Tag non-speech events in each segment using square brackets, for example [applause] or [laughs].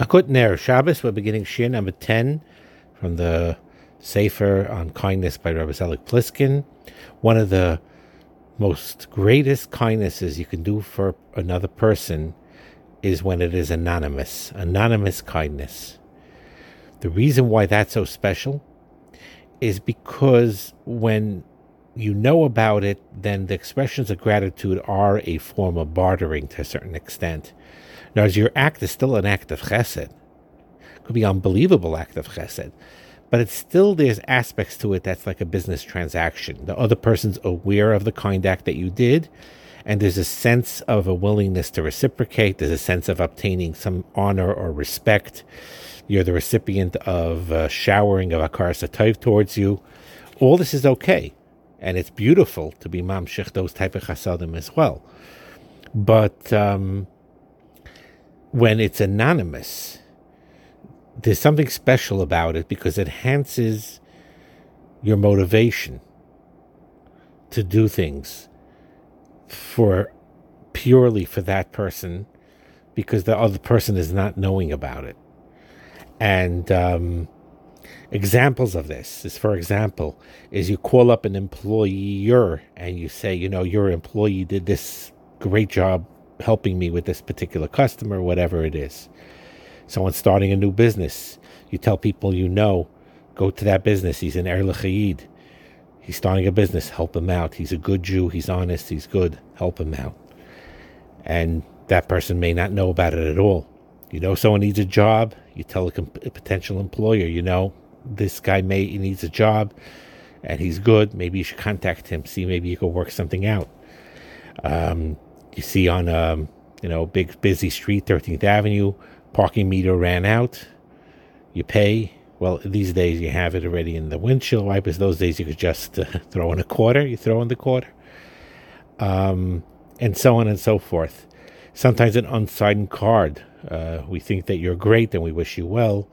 Akut Ner Shabbos, we're beginning Shiur number 10 from the Sefer on Kindness by Rabbi Zelig Pliskin. One of the most greatest kindnesses you can do for another person is when it is anonymous, anonymous kindness. The reason why that's so special is because when you know about it, then the expressions of gratitude are a form of bartering to a certain extent. Now, as your act is still an act of chesed, it could be an unbelievable act of chesed, but it's still there's aspects to it that's like a business transaction. The other person's aware of the kind act that you did, and there's a sense of a willingness to reciprocate. There's a sense of obtaining some honor or respect. You're the recipient of uh, showering of hakaras hatov towards you. All this is okay, and it's beautiful to be mamshich those type of chasadim as well. But um, when it's anonymous, there's something special about it because it enhances your motivation to do things for purely for that person because the other person is not knowing about it. And um, examples of this is, for example, is you call up an employer and you say, you know, your employee did this great job helping me with this particular customer, whatever it is. Someone starting a new business, you tell people you know, go to that business. He's an Erlich He's starting a business, help him out. He's a good Jew, he's honest, he's good, help him out. And that person may not know about it at all. You know, someone needs a job, you tell a, comp- a potential employer, you know, this guy may he needs a job and he's good. Maybe you should contact him, see maybe you could work something out. Um, you see on a um, you know big busy street, 13th Avenue, parking meter ran out. You pay. Well, these days you have it already in the windshield wipers. Those days you could just uh, [laughs] throw in a quarter. You throw in the quarter, um, and so on and so forth. Sometimes an unsigned card. Uh, we think that you're great and we wish you well.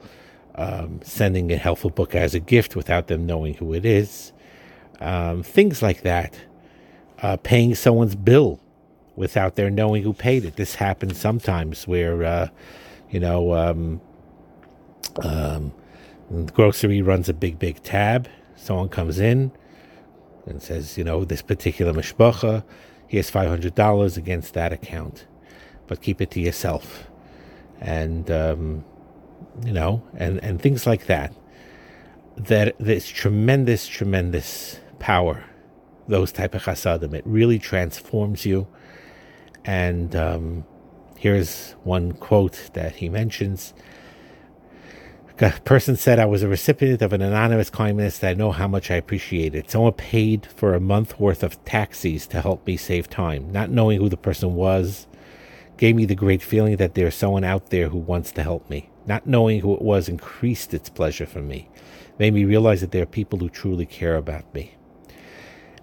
Um, sending a helpful book as a gift without them knowing who it is. Um, things like that. Uh, paying someone's bill without their knowing who paid it. This happens sometimes where, uh, you know, um, um, the grocery runs a big, big tab. Someone comes in and says, you know, this particular mishpacha, here's $500 against that account, but keep it to yourself. And, um, you know, and, and things like that. That there's tremendous, tremendous power, those type of chasadim. It really transforms you and um, here's one quote that he mentions. A person said, I was a recipient of an anonymous kindness I know how much I appreciate it. Someone paid for a month worth of taxis to help me save time. Not knowing who the person was gave me the great feeling that there's someone out there who wants to help me. Not knowing who it was increased its pleasure for me. Made me realize that there are people who truly care about me.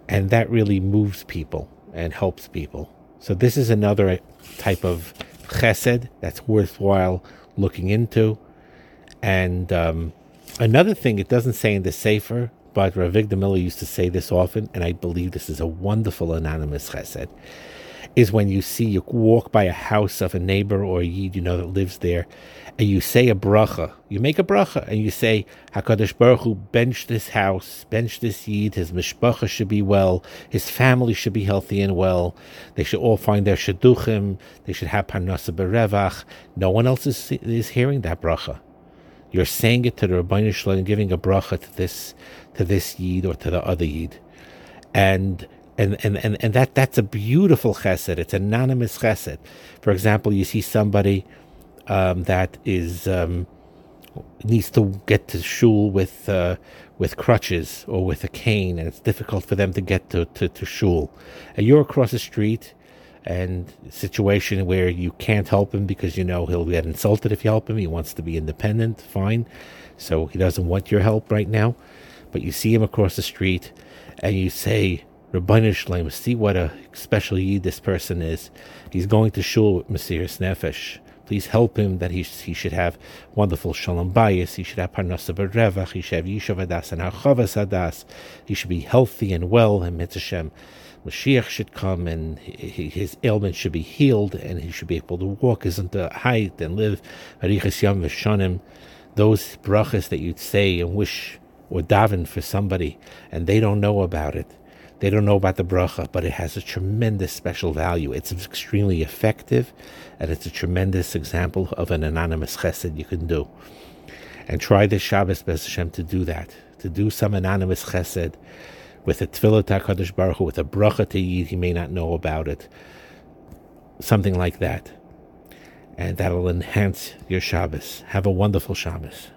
And that really moves people and helps people. So this is another type of chesed that's worthwhile looking into. And um, another thing, it doesn't say in the Sefer, but Ravig Miller used to say this often, and I believe this is a wonderful anonymous chesed, is when you see, you walk by a house of a neighbor or a yid you know that lives there, and you say a bracha. You make a bracha and you say, Hakadosh Baruch Hu bench this house, bench this yid. His mishpacha should be well. His family should be healthy and well. They should all find their shidduchim. They should have parnasa berevach. No one else is is hearing that bracha. You're saying it to the Ribbono Shel Olam, giving a bracha to this to this yid or to the other yid, and and, and, and, and that that's a beautiful chesed. It's anonymous chesed. For example, you see somebody um, that is um, needs to get to shul with uh, with crutches or with a cane, and it's difficult for them to get to, to, to shul. And you're across the street, and situation where you can't help him because you know he'll get insulted if you help him. He wants to be independent, fine. So he doesn't want your help right now. But you see him across the street, and you say, Ribbono Shel Olam, see what a special yid this person is. He's going to shul with Mesiris Nefesh Please help him that he, he should have wonderful shalom bayis. He should have parnasa berevach. He should have yishav adas and harchavas adas. He should be healthy and well. And mitzvah Mashiach should come and his ailment should be healed and he should be able to walk as into height and live. Arichas yam v'shanim. Those brachas that you'd say and wish or daven for somebody and they don't know about it they don't know about the bracha, but it has a tremendous special value. It's extremely effective, and it's a tremendous example of an anonymous chesed you can do. And try this Shabbos Bez Hashem to do that, to do some anonymous chesed with a tefillah HaKadosh Baruch Hu, with a bracha to Yid, he may not know about it. Something like that. And that'll enhance your Shabbos. Have a wonderful Shabbos.